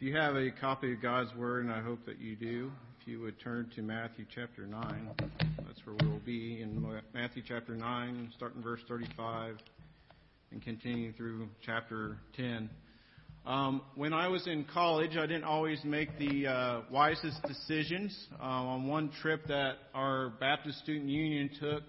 If you have a copy of God's Word, and I hope that you do, if you would turn to Matthew chapter 9, that's where we will be in Matthew chapter 9, starting verse 35 and continuing through chapter 10. Um, when I was in college, I didn't always make the uh, wisest decisions. Uh, on one trip that our Baptist Student Union took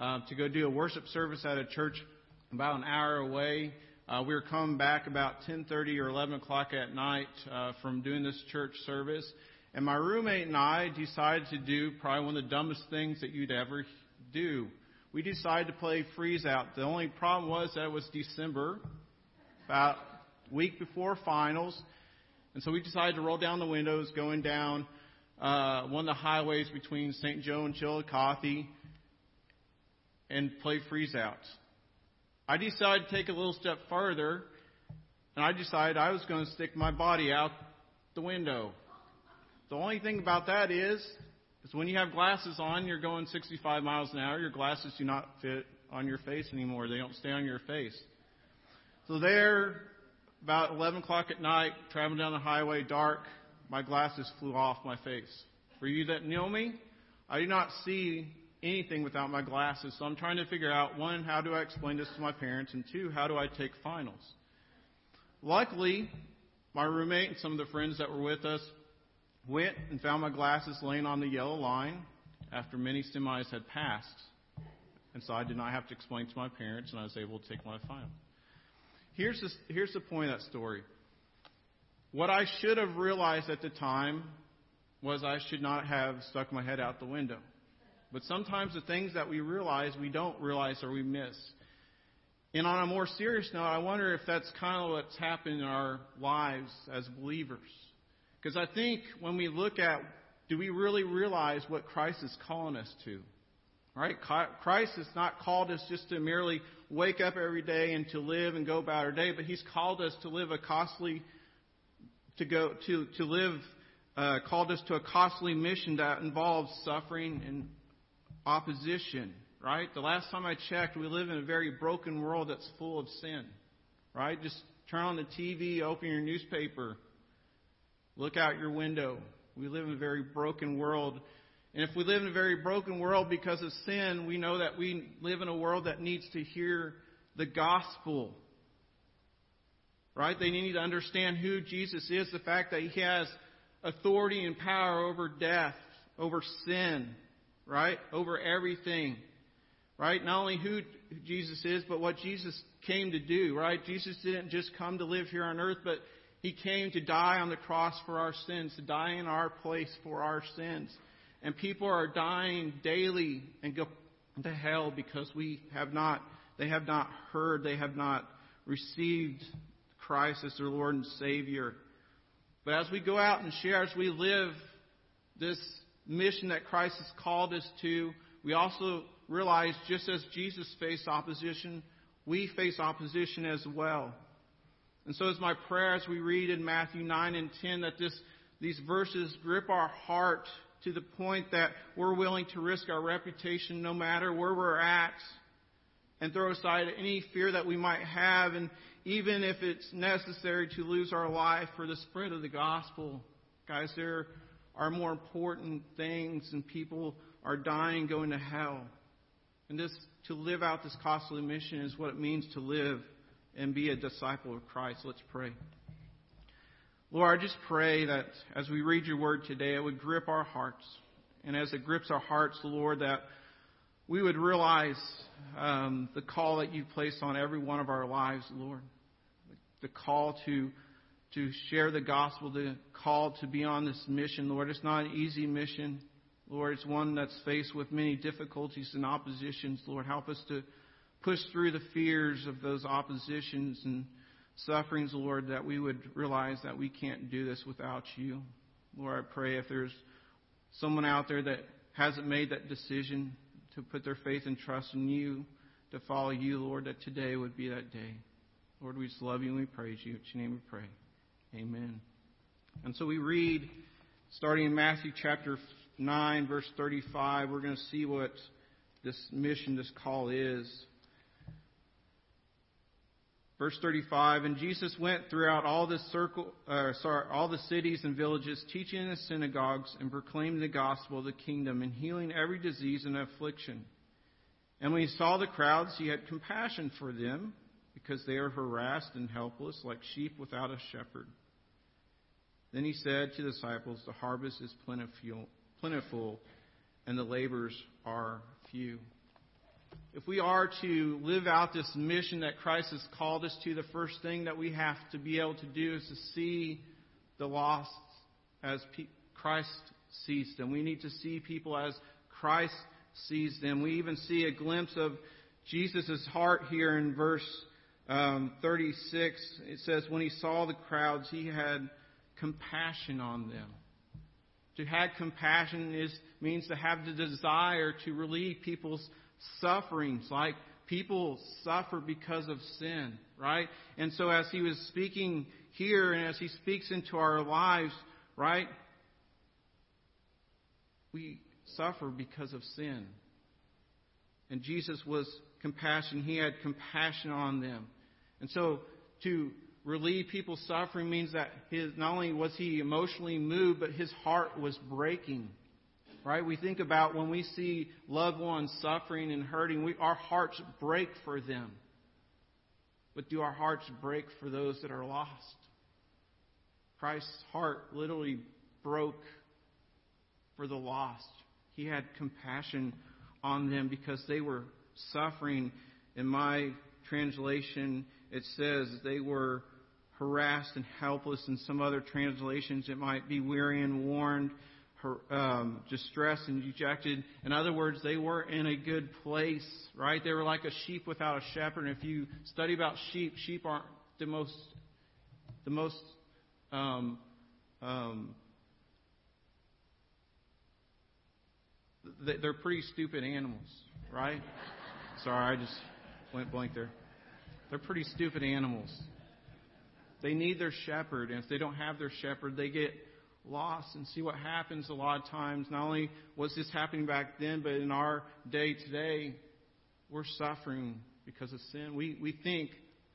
uh, to go do a worship service at a church about an hour away, uh, we were coming back about 10:30 or 11 o'clock at night uh, from doing this church service, and my roommate and I decided to do probably one of the dumbest things that you'd ever do. We decided to play freeze out. The only problem was that it was December, about week before finals, and so we decided to roll down the windows going down uh, one of the highways between St. Joe and Chillicothe and play freeze out. I decided to take a little step further, and I decided I was going to stick my body out the window. The only thing about that is, is when you have glasses on, you're going 65 miles an hour. Your glasses do not fit on your face anymore. They don't stay on your face. So there, about 11 o'clock at night, traveling down the highway, dark, my glasses flew off my face. For you that know me, I do not see anything without my glasses. So I'm trying to figure out one, how do I explain this to my parents? And two, how do I take finals? Luckily, my roommate and some of the friends that were with us went and found my glasses laying on the yellow line after many semis had passed. And so I did not have to explain to my parents, and I was able to take my final. Here's the, here's the point of that story. What I should have realized at the time was I should not have stuck my head out the window. But sometimes the things that we realize, we don't realize or we miss. And on a more serious note, I wonder if that's kind of what's happened in our lives as believers. Because I think when we look at, do we really realize what Christ is calling us to? Right? Christ has not called us just to merely wake up every day and to live and go about our day, but He's called us to live a costly, to go, to, to live, uh, called us to a costly mission that involves suffering and opposition, right? The last time I checked, we live in a very broken world that's full of sin, right? Just turn on the TV, open your newspaper, look out your window. We live in a very broken world. And if we live in a very broken world because of sin, we know that we live in a world that needs to hear the gospel. Right? They need to understand who Jesus is, the fact that he has authority and power over death, over sin, right? Over everything, right? Not only who Jesus is, but what Jesus came to do, right? Jesus didn't just come to live here on earth, but he came to die on the cross for our sins, to die in our place for our sins. And people are dying daily and go to hell because we have not, they have not heard, they have not received Christ as their Lord and Savior. But as we go out and share, as we live this mission that Christ has called us to, we also realize just as Jesus faced opposition, we face opposition as well. And so, as my prayer as we read in Matthew 9 and 10 that this, these verses grip our heart to the point that we're willing to risk our reputation no matter where we're at and throw aside any fear that we might have, and even if it's necessary to lose our life for the spread of the gospel. Guys, there are more important things, and people are dying, going to hell. And this, to live out this costly mission is what it means to live and be a disciple of Christ. Let's pray. Lord, I just pray that as we read your word today, it would grip our hearts. And as it grips our hearts, Lord, that we would realize um, the call that you've placed on every one of our lives, Lord. The call to to share the gospel, the call to be on this mission, Lord. It's not an easy mission. Lord, it's one that's faced with many difficulties and oppositions. Lord, help us to push through the fears of those oppositions and sufferings, Lord, that we would realize that we can't do this without you. Lord, I pray if there's someone out there that hasn't made that decision to put their faith and trust in you, to follow you, Lord, that today would be that day. Lord, we just love you and we praise you. In your name we pray. Amen. And so we read, starting in Matthew chapter 9, verse 35, we're going to see what this mission, this call is. Verse 35, and Jesus went throughout all the circle, uh, sorry, all the cities and villages, teaching in the synagogues and proclaiming the gospel of the kingdom and healing every disease and affliction. And when he saw the crowds, he had compassion for them because they are harassed and helpless like sheep without a shepherd. Then he said to the disciples, the harvest is plentiful, plentiful and the laborers are few. If we are to live out this mission that Christ has called us to, the first thing that we have to be able to do is to see the lost as Christ sees them. We need to see people as Christ sees them. We even see a glimpse of Jesus' heart here in verse um, 36. It says, When he saw the crowds, he had compassion on them. To have compassion is, means to have the desire to relieve people's sufferings, like people suffer because of sin, right? And so as he was speaking here and as he speaks into our lives, right? We suffer because of sin. And Jesus was compassion. He had compassion on them. And so to relieve people's suffering means that his, not only was he emotionally moved, but his heart was breaking right? We think about when we see loved ones suffering and hurting, we, our hearts break for them. But do our hearts break for those that are lost? Christ's heart literally broke for the lost. He had compassion on them because they were suffering. In my translation, it says they were harassed and helpless. In some other translations, it might be weary and worn um, distressed and dejected. In other words, they were in a good place, right? They were like a sheep without a shepherd. And if you study about sheep, sheep aren't the most, the most, um, um, they're pretty stupid animals, right? Sorry, I just went blank there. They're pretty stupid animals. They need their shepherd, and if they don't have their shepherd, they get lost and see what happens a lot of times. Not only was this happening back then, but in our day today, we're suffering because of sin. We, we think,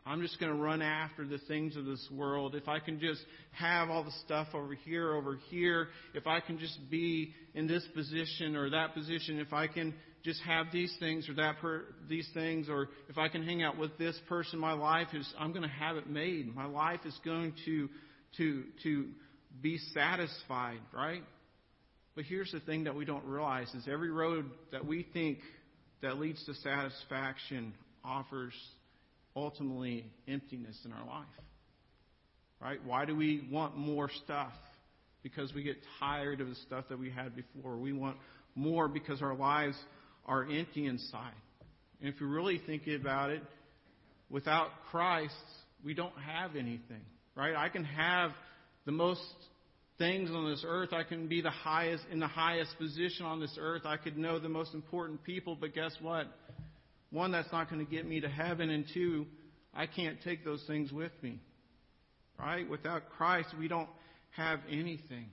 I'm just going to run after the things of this world. If I can just have all the stuff over here, over here, if I can just be in this position or that position, if I can just have these things or that per, these things, or if I can hang out with this person, my life is I'm going to have it made. My life is going to to to be satisfied, right? But here's the thing that we don't realize is every road that we think that leads to satisfaction offers ultimately emptiness in our life. Right? Why do we want more stuff? Because we get tired of the stuff that we had before. We want more because our lives are empty inside. And if you really think about it, without Christ, we don't have anything. Right? I can have the most things on this earth. I can be the highest in the highest position on this earth. I could know the most important people, but guess what? One, that's not going to get me to heaven, and two, I can't take those things with me. Right? Without Christ, we don't have anything.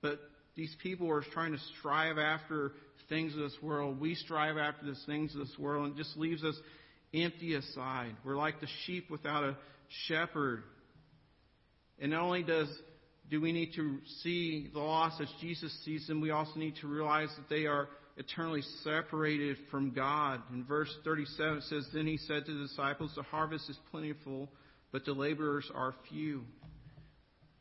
But these people are trying to strive after things of this world. We strive after the things of this world, and it just leaves us empty aside. We're like the sheep without a shepherd. And not only does do we need to see the lost as Jesus sees them, we also need to realize that they are eternally separated from God. In verse 37 it says, Then he said to the disciples, The harvest is plentiful, but the laborers are few.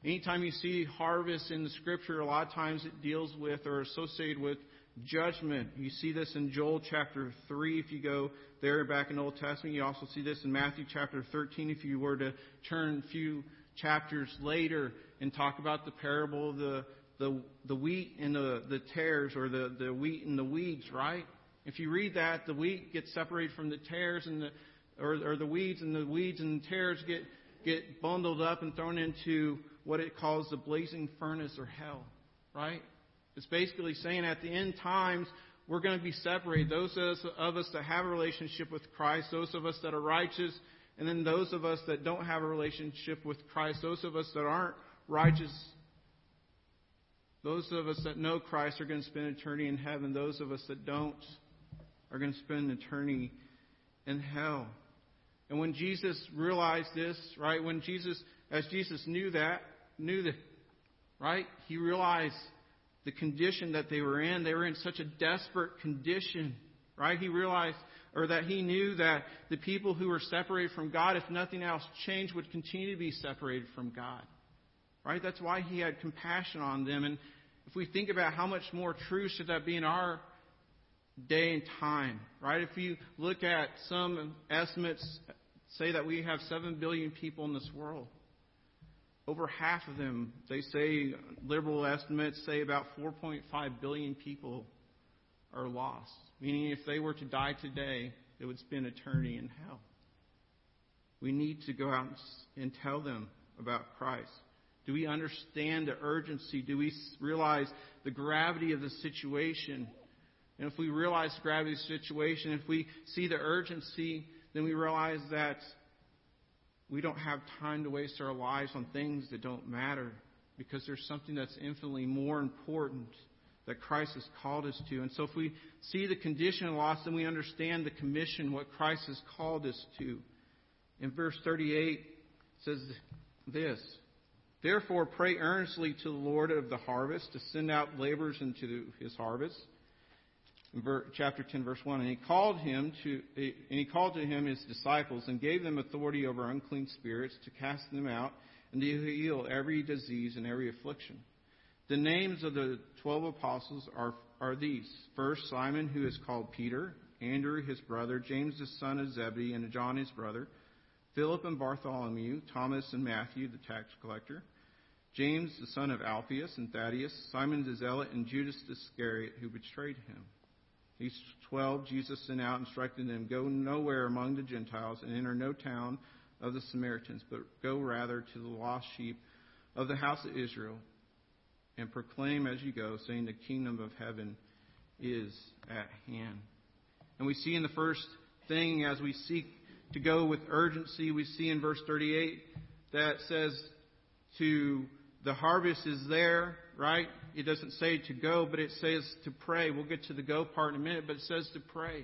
Anytime you see harvest in the scripture, a lot of times it deals with or associated with judgment. You see this in Joel chapter 3 if you go there back in the Old Testament. You also see this in Matthew chapter 13 if you were to turn a few chapters later and talk about the parable of the, the, the wheat and the, the tares or the, the wheat and the weeds, right? If you read that, the wheat gets separated from the tares and the, or, or the weeds and the weeds and the tares get, get bundled up and thrown into what it calls the blazing furnace or hell, right? It's basically saying at the end times, we're going to be separated. Those of us that have a relationship with Christ, those of us that are righteous, and then those of us that don't have a relationship with Christ, those of us that aren't righteous, those of us that know Christ are going to spend eternity in heaven. Those of us that don't are going to spend eternity in hell. And when Jesus realized this, right, when Jesus, as Jesus knew that, knew that, right, he realized the condition that they were in. They were in such a desperate condition, right? He realized, or that he knew that the people who were separated from God, if nothing else changed, would continue to be separated from God, right? That's why he had compassion on them. And if we think about how much more true should that be in our day and time, right? If you look at some estimates, say that we have 7 billion people in this world. Over half of them, they say, liberal estimates say about 4.5 billion people are lost. Meaning, if they were to die today, they would spend eternity in hell. We need to go out and tell them about Christ. Do we understand the urgency? Do we realize the gravity of the situation? And if we realize the gravity of the situation, if we see the urgency, then we realize that we don't have time to waste our lives on things that don't matter because there's something that's infinitely more important that Christ has called us to. And so if we see the condition of loss, then we understand the commission, what Christ has called us to. In verse 38 says this Therefore, pray earnestly to the Lord of the harvest to send out laborers into his harvest chapter 10, verse 1. And he called him to, and he called to him his disciples and gave them authority over unclean spirits to cast them out and to heal every disease and every affliction. The names of the twelve apostles are, are these. First, Simon, who is called Peter, Andrew, his brother, James, the son of Zebedee, and John, his brother, Philip and Bartholomew, Thomas and Matthew, the tax collector, James, the son of Alphaeus and Thaddeus, Simon the zealot, and Judas the Iscariot, who betrayed him. These twelve Jesus sent out, instructing them, Go nowhere among the Gentiles and enter no town of the Samaritans, but go rather to the lost sheep of the house of Israel and proclaim as you go, saying, The kingdom of heaven is at hand. And we see in the first thing, as we seek to go with urgency, we see in verse 38 that says, To the harvest is there, right? It doesn't say to go, but it says to pray. We'll get to the go part in a minute, but it says to pray.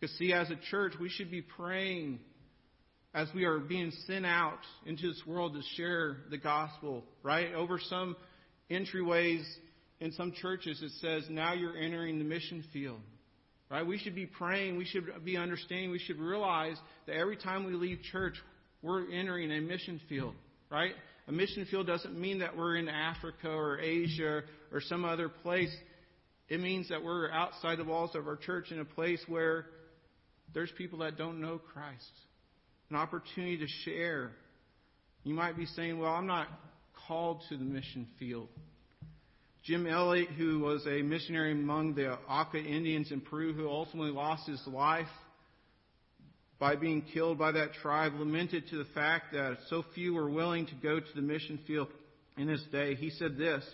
Because, see, as a church, we should be praying as we are being sent out into this world to share the gospel, right? Over some entryways in some churches, it says, now you're entering the mission field. Right? We should be praying. We should be understanding. We should realize that every time we leave church, we're entering a mission field. Right? A mission field doesn't mean that we're in Africa or Asia or some other place. It means that we're outside the walls of our church in a place where there's people that don't know Christ. An opportunity to share. You might be saying, well, I'm not called to the mission field. Jim Elliot, who was a missionary among the Auca Indians in Peru, who ultimately lost his life by being killed by that tribe, lamented to the fact that so few were willing to go to the mission field in this day. He said this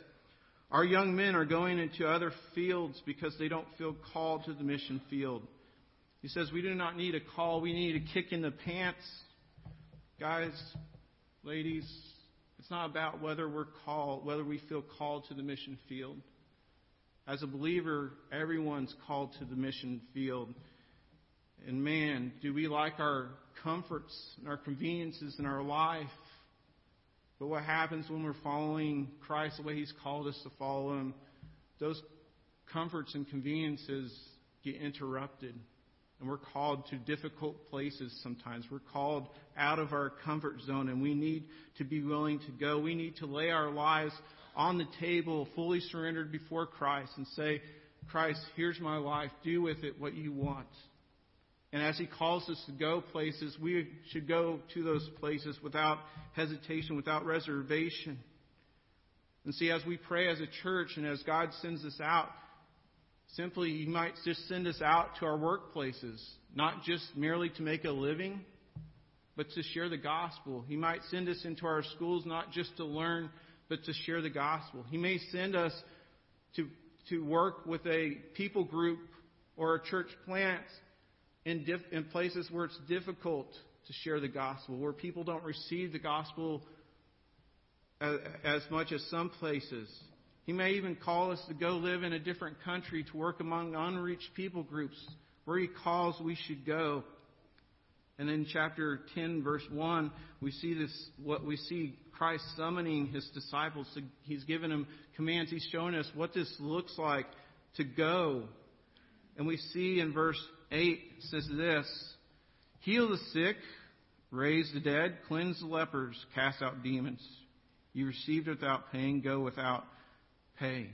Our young men are going into other fields because they don't feel called to the mission field. He says, We do not need a call, we need a kick in the pants. Guys, ladies, it's not about whether we're called, whether we feel called to the mission field. As a believer, everyone's called to the mission field. And man, do we like our comforts and our conveniences in our life? But what happens when we're following Christ the way He's called us to follow Him? Those comforts and conveniences get interrupted. And we're called to difficult places sometimes. We're called out of our comfort zone, and we need to be willing to go. We need to lay our lives on the table, fully surrendered before Christ, and say, Christ, here's my life. Do with it what you want. And as He calls us to go places, we should go to those places without hesitation, without reservation. And see, as we pray as a church and as God sends us out, simply He might just send us out to our workplaces, not just merely to make a living, but to share the gospel. He might send us into our schools not just to learn, but to share the gospel. He may send us to, to work with a people group or a church plant in, dif- in places where it's difficult to share the gospel, where people don't receive the gospel as, as much as some places. He may even call us to go live in a different country to work among unreached people groups. Where He calls, we should go. And in chapter 10, verse 1, we see this, what we see Christ summoning his disciples. He's given them commands. He's showing us what this looks like to go. And we see in verse 8 says this Heal the sick, raise the dead, cleanse the lepers, cast out demons. You received without paying, go without pay.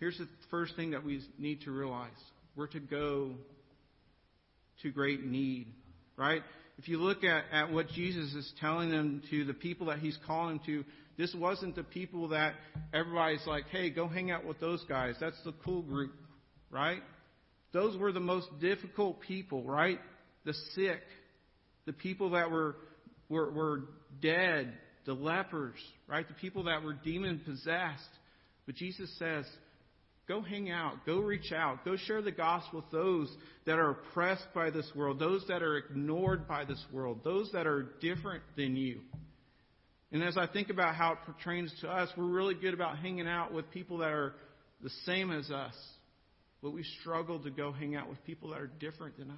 Here's the first thing that we need to realize we're to go to great need, right? If you look at, at what Jesus is telling them to, the people that he's calling to, this wasn't the people that everybody's like, hey, go hang out with those guys. That's the cool group, right? Those were the most difficult people, right? The sick, the people that were, were, were dead, the lepers, right? The people that were demon possessed. But Jesus says, Go hang out. Go reach out. Go share the gospel with those that are oppressed by this world, those that are ignored by this world, those that are different than you. And as I think about how it pertains to us, we're really good about hanging out with people that are the same as us. But we struggle to go hang out with people that are different than us.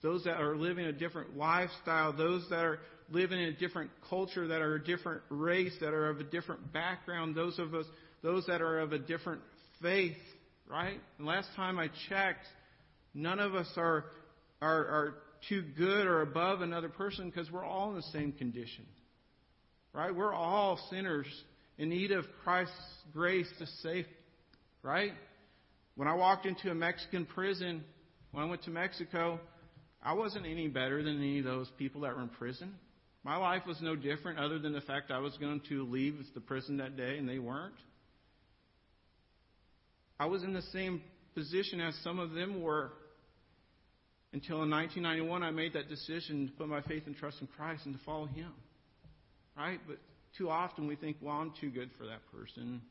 Those that are living a different lifestyle, those that are living in a different culture, that are a different race, that are of a different background, those of us, those that are of a different faith, right? And last time I checked, none of us are, are, are too good or above another person because we're all in the same condition, right? We're all sinners in need of Christ's grace to save, right? When I walked into a Mexican prison, when I went to Mexico, I wasn't any better than any of those people that were in prison. My life was no different other than the fact I was going to leave the prison that day and they weren't. I was in the same position as some of them were until in 1991 I made that decision to put my faith and trust in Christ and to follow Him. Right? But too often we think, well, I'm too good for that person.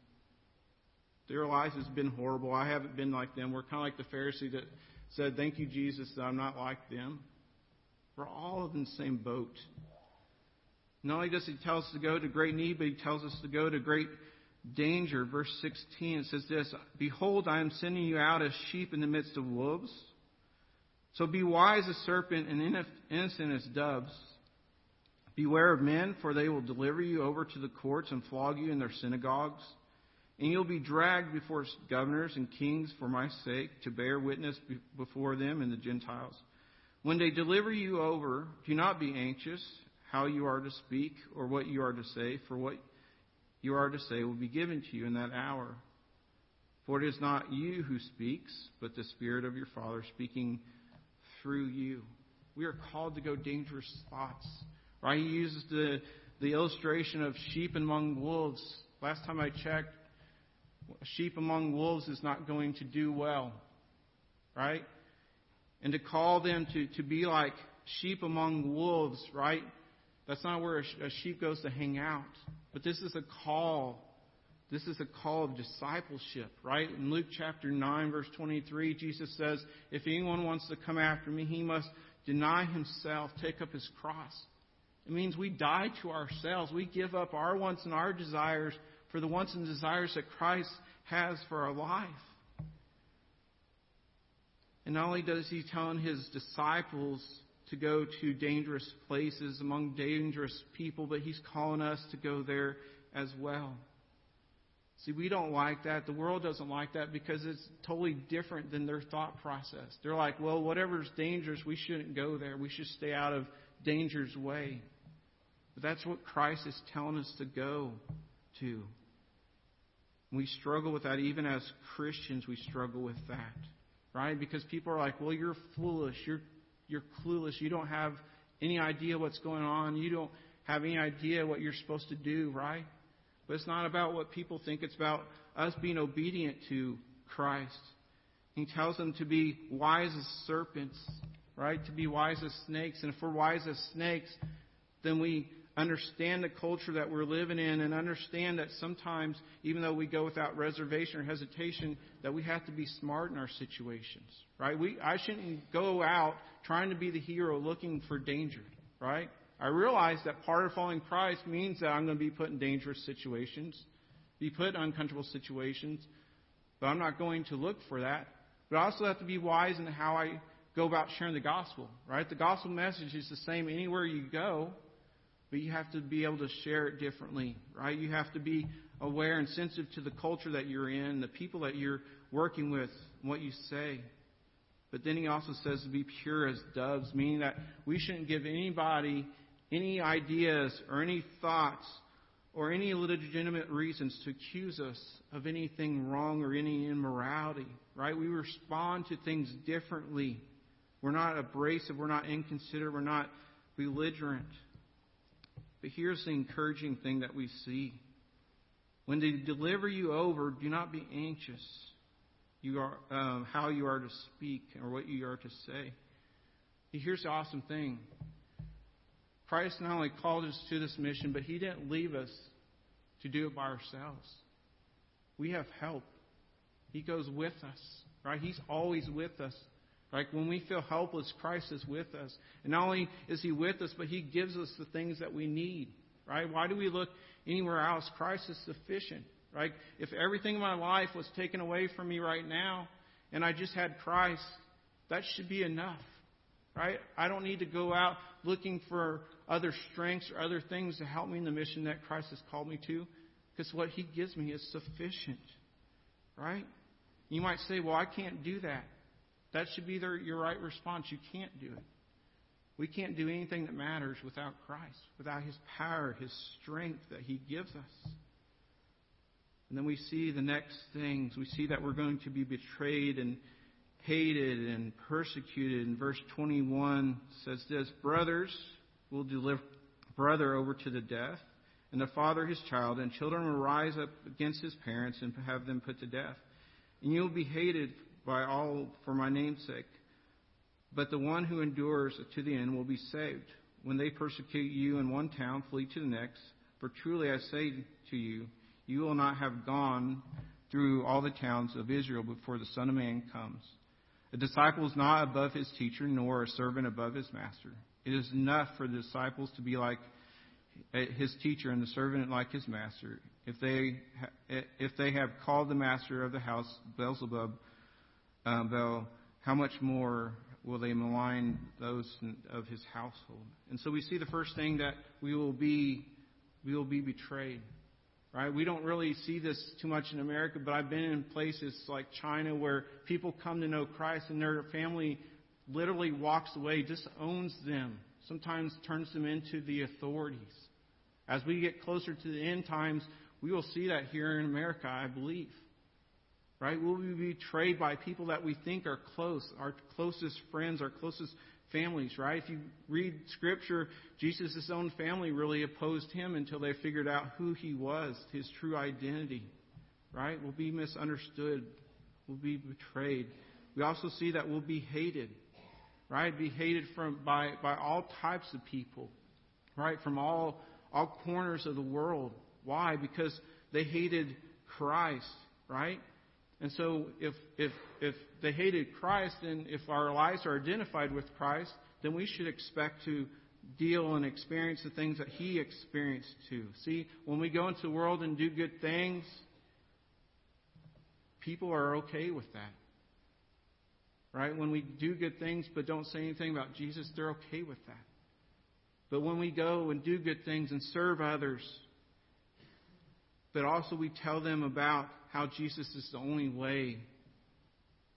Their life has been horrible. I haven't been like them. We're kind of like the Pharisee that said, Thank you, Jesus, that I'm not like them. We're all in the same boat. Not only does he tell us to go to great need, but he tells us to go to great danger. Verse 16 it says this Behold, I am sending you out as sheep in the midst of wolves. So be wise as serpent and innocent as doves. Beware of men, for they will deliver you over to the courts and flog you in their synagogues. And you'll be dragged before governors and kings for my sake to bear witness before them and the Gentiles. When they deliver you over, do not be anxious how you are to speak or what you are to say, for what you are to say will be given to you in that hour. For it is not you who speaks, but the Spirit of your Father speaking through you. We are called to go dangerous spots. Right? He uses the, the illustration of sheep among wolves. Last time I checked, sheep among wolves is not going to do well. Right? And to call them to, to be like sheep among wolves, right? That's not where a sheep goes to hang out. But this is a call. This is a call of discipleship, right? In Luke chapter 9, verse 23, Jesus says, If anyone wants to come after me, he must deny himself, take up his cross. It means we die to ourselves. We give up our wants and our desires for the wants and desires that Christ has for our life. And not only does he tell his disciples to go to dangerous places among dangerous people, but He's calling us to go there as well. See, we don't like that. The world doesn't like that because it's totally different than their thought process. They're like, well, whatever's dangerous, we shouldn't go there. We should stay out of danger's way. But that's what Christ is telling us to go to. We struggle with that. Even as Christians, we struggle with that. Right? Because people are like, well, you're foolish. You're you're clueless. You don't have any idea what's going on. You don't have any idea what you're supposed to do, right? But it's not about what people think. It's about us being obedient to Christ. He tells them to be wise as serpents, right? To be wise as snakes. And if we're wise as snakes, then we understand the culture that we're living in and understand that sometimes, even though we go without reservation or hesitation, that we have to be smart in our situations, right? We, I shouldn't go out trying to be the hero looking for danger, right? I realize that part of following Christ means that I'm going to be put in dangerous situations, be put in uncomfortable situations, but I'm not going to look for that. But I also have to be wise in how I go about sharing the gospel, right? The gospel message is the same anywhere you go, but you have to be able to share it differently, right? You have to be aware and sensitive to the culture that you're in, the people that you're working with, what you say. But then he also says to be pure as doves, meaning that we shouldn't give anybody any ideas or any thoughts or any legitimate reasons to accuse us of anything wrong or any immorality, right? We respond to things differently. We're not abrasive, we're not inconsiderate, we're not belligerent. But here's the encouraging thing that we see. When they deliver you over, do not be anxious you are, um, how you are to speak or what you are to say. Here's the awesome thing Christ not only called us to this mission, but He didn't leave us to do it by ourselves. We have help. He goes with us, right? He's always with us. Right? When we feel helpless, Christ is with us. And not only is He with us, but He gives us the things that we need. Right? Why do we look anywhere else? Christ is sufficient. Right? If everything in my life was taken away from me right now and I just had Christ, that should be enough. Right? I don't need to go out looking for other strengths or other things to help me in the mission that Christ has called me to because what he gives me is sufficient. Right? You might say, well, I can't do that. That should be your right response. You can't do it. We can't do anything that matters without Christ, without his power, his strength that he gives us. And then we see the next things. We see that we're going to be betrayed and hated and persecuted. And verse 21 says this Brothers will deliver brother over to the death, and the father his child, and children will rise up against his parents and have them put to death. And you will be hated by all for my name's sake. But the one who endures to the end will be saved. When they persecute you in one town, flee to the next. For truly I say to you, you will not have gone through all the towns of Israel before the Son of Man comes. A disciple is not above his teacher, nor a servant above his master. It is enough for the disciples to be like his teacher and the servant like his master. If they, if they have called the master of the house Beelzebub, uh, how much more will they malign those of his household? And so we see the first thing that we will be, we will be betrayed. Right? We don't really see this too much in America, but I've been in places like China where people come to know Christ and their family literally walks away, disowns them, sometimes turns them into the authorities. As we get closer to the end times, we will see that here in America, I believe. Right? We'll be betrayed by people that we think are close, our closest friends, our closest families, right? If you read Scripture, Jesus' own family really opposed him until they figured out who he was, his true identity, right? We'll be misunderstood. We'll be betrayed. We also see that we'll be hated, right? Be hated from, by, by all types of people, right? From all, all corners of the world. Why? Because they hated Christ, right? And so if, if, if they hated Christ and if our lives are identified with Christ, then we should expect to deal and experience the things that he experienced too. See, when we go into the world and do good things, people are okay with that. Right? When we do good things but don't say anything about Jesus, they're okay with that. But when we go and do good things and serve others, but also we tell them about how Jesus is the only way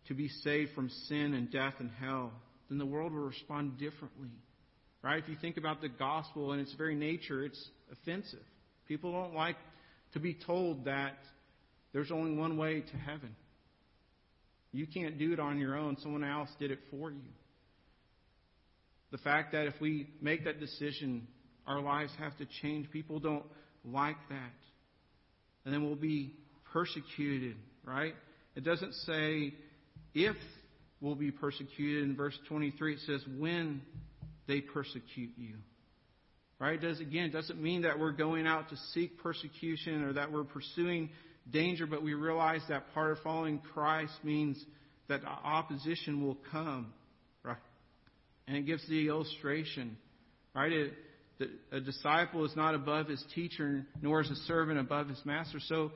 to be saved from sin and death and hell, then the world will respond differently. Right? If you think about the gospel in its very nature, it's offensive. People don't like to be told that there's only one way to heaven. You can't do it on your own, someone else did it for you. The fact that if we make that decision, our lives have to change. People don't like that. And then we'll be persecuted, right? It doesn't say if we'll be persecuted. In verse 23, it says when they persecute you. Right? Does again, doesn't mean that we're going out to seek persecution or that we're pursuing danger, but we realize that part of following Christ means that opposition will come. Right? And it gives the illustration. Right? It, a disciple is not above his teacher, nor is a servant above his master. So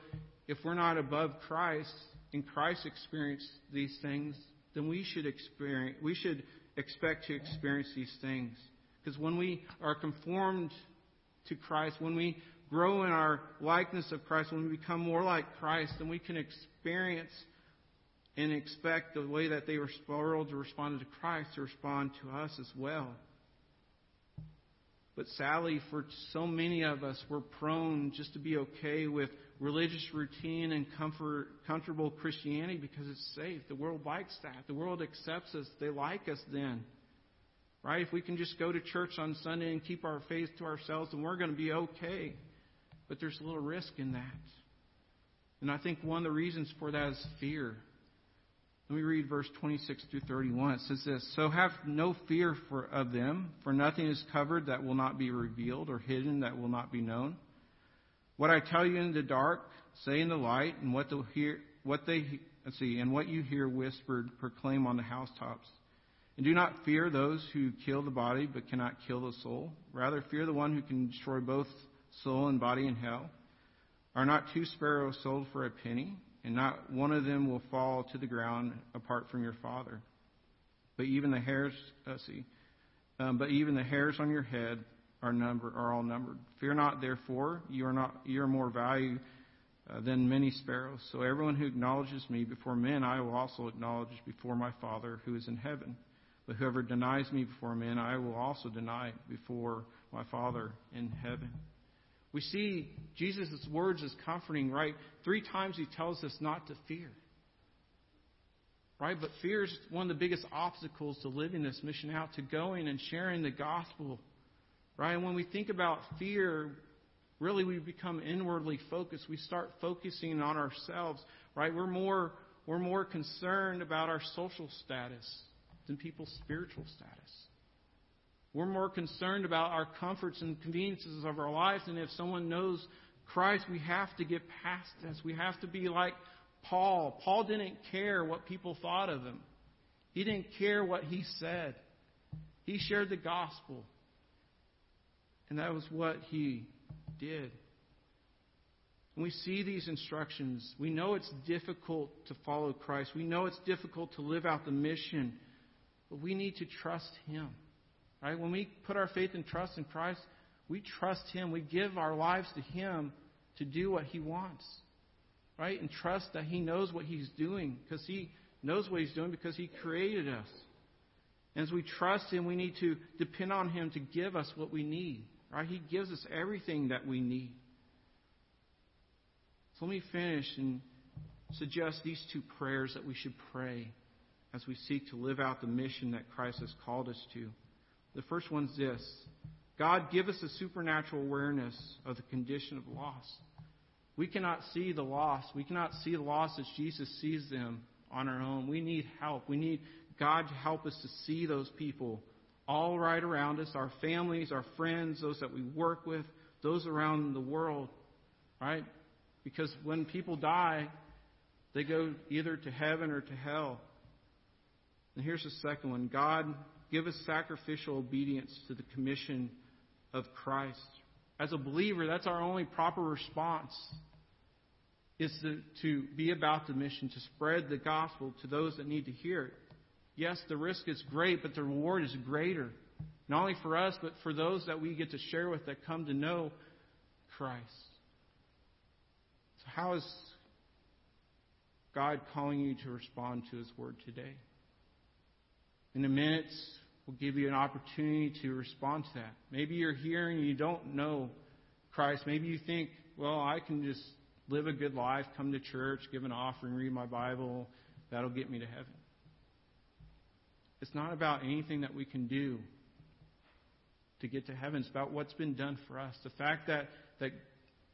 if we're not above Christ and Christ experienced these things, then we should experience we should expect to experience these things. Because when we are conformed to Christ, when we grow in our likeness of Christ, when we become more like Christ, then we can experience and expect the way that they were to respond to Christ to respond to us as well. But sadly, for so many of us, we're prone just to be okay with religious routine and comfort, comfortable Christianity because it's safe. The world likes that. The world accepts us. They like us then. Right? If we can just go to church on Sunday and keep our faith to ourselves, then we're going to be okay. But there's a little risk in that. And I think one of the reasons for that is fear. Let me read verse 26 through 31. It says this So have no fear for, of them, for nothing is covered that will not be revealed, or hidden that will not be known. What I tell you in the dark, say in the light, and what, hear, what they let's see, and what you hear whispered, proclaim on the housetops. And do not fear those who kill the body, but cannot kill the soul. Rather, fear the one who can destroy both soul and body in hell. Are not two sparrows sold for a penny? And not one of them will fall to the ground apart from your Father. But even the hairs, uh, see, um, but even the hairs on your head are number are all numbered. Fear not, therefore, you are not you are more value uh, than many sparrows. So everyone who acknowledges me before men, I will also acknowledge before my Father who is in heaven. But whoever denies me before men, I will also deny before my Father in heaven. We see Jesus' words as comforting, right? Three times he tells us not to fear. Right? But fear is one of the biggest obstacles to living this mission out, to going and sharing the gospel. Right? And when we think about fear, really we become inwardly focused. We start focusing on ourselves. Right? We're more we're more concerned about our social status than people's spiritual status. We're more concerned about our comforts and conveniences of our lives. And if someone knows Christ, we have to get past this. We have to be like Paul. Paul didn't care what people thought of him, he didn't care what he said. He shared the gospel. And that was what he did. When we see these instructions, we know it's difficult to follow Christ. We know it's difficult to live out the mission, but we need to trust Him. Right? When we put our faith and trust in Christ, we trust Him. We give our lives to Him to do what He wants. Right? And trust that He knows what He's doing because He knows what He's doing because He created us. And as we trust Him, we need to depend on Him to give us what we need. Right? He gives us everything that we need. So let me finish and suggest these two prayers that we should pray as we seek to live out the mission that Christ has called us to. The first one's this God, give us a supernatural awareness of the condition of loss. We cannot see the loss. We cannot see the loss as Jesus sees them on our own. We need help. We need God to help us to see those people all right around us, our families, our friends, those that we work with, those around the world, right? Because when people die, they go either to heaven or to hell. And here's the second one God, give us sacrificial obedience to the commission of Christ. As a believer, that's our only proper response is to, to be about the mission, to spread the gospel to those that need to hear it. Yes, the risk is great, but the reward is greater. Not only for us, but for those that we get to share with that come to know Christ. So, how is God calling you to respond to His word today? In a minute, we'll give you an opportunity to respond to that. Maybe you're here and you don't know Christ. Maybe you think, well, I can just live a good life, come to church, give an offering, read my Bible. That'll get me to heaven. It's not about anything that we can do to get to heaven. It's about what's been done for us. The fact that, that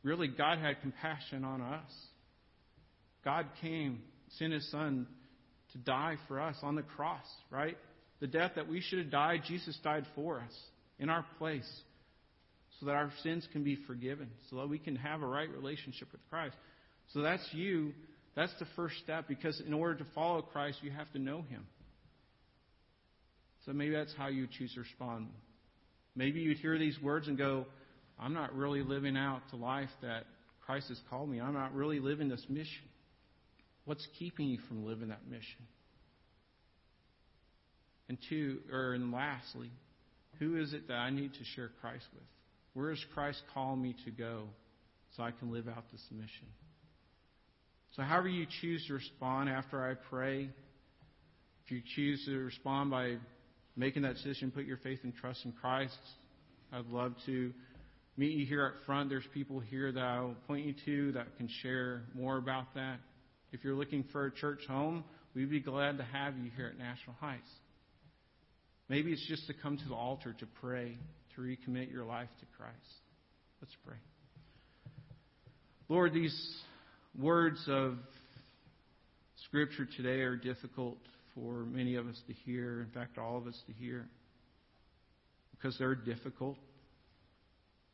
really God had compassion on us. God came, sent His Son to die for us on the cross, right? The death that we should have died, Jesus died for us in our place so that our sins can be forgiven, so that we can have a right relationship with Christ. So that's you. That's the first step because in order to follow Christ, you have to know Him. So maybe that's how you choose to respond. Maybe you'd hear these words and go, I'm not really living out the life that Christ has called me. I'm not really living this mission. What's keeping you from living that mission? And two, or and lastly, who is it that I need to share Christ with? Where is Christ calling me to go so I can live out this mission? So, however you choose to respond after I pray, if you choose to respond by making that decision, put your faith and trust in Christ, I'd love to meet you here up front. There's people here that I'll point you to that can share more about that. If you're looking for a church home, we'd be glad to have you here at National Heights. Maybe it's just to come to the altar to pray, to recommit your life to Christ. Let's pray. Lord, these words of Scripture today are difficult for many of us to hear, in fact, all of us to hear, because they're difficult.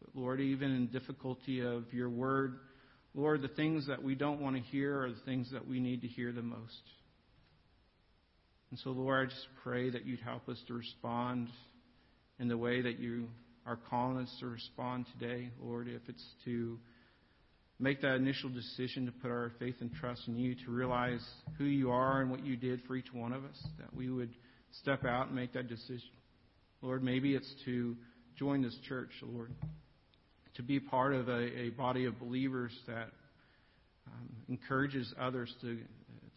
But Lord, even in difficulty of your word, Lord, the things that we don't want to hear are the things that we need to hear the most. And so, Lord, I just pray that you'd help us to respond in the way that you are calling us to respond today, Lord, if it's to make that initial decision to put our faith and trust in you, to realize who you are and what you did for each one of us, that we would step out and make that decision. Lord, maybe it's to join this church, Lord, to be part of a, a body of believers that um, encourages others to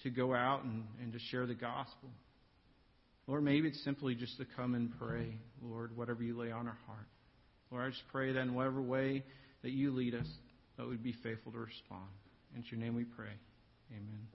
to go out and, and to share the gospel. Lord, maybe it's simply just to come and pray, Lord, whatever you lay on our heart. Lord, I just pray that in whatever way that you lead us, that we'd be faithful to respond. In your name we pray. Amen.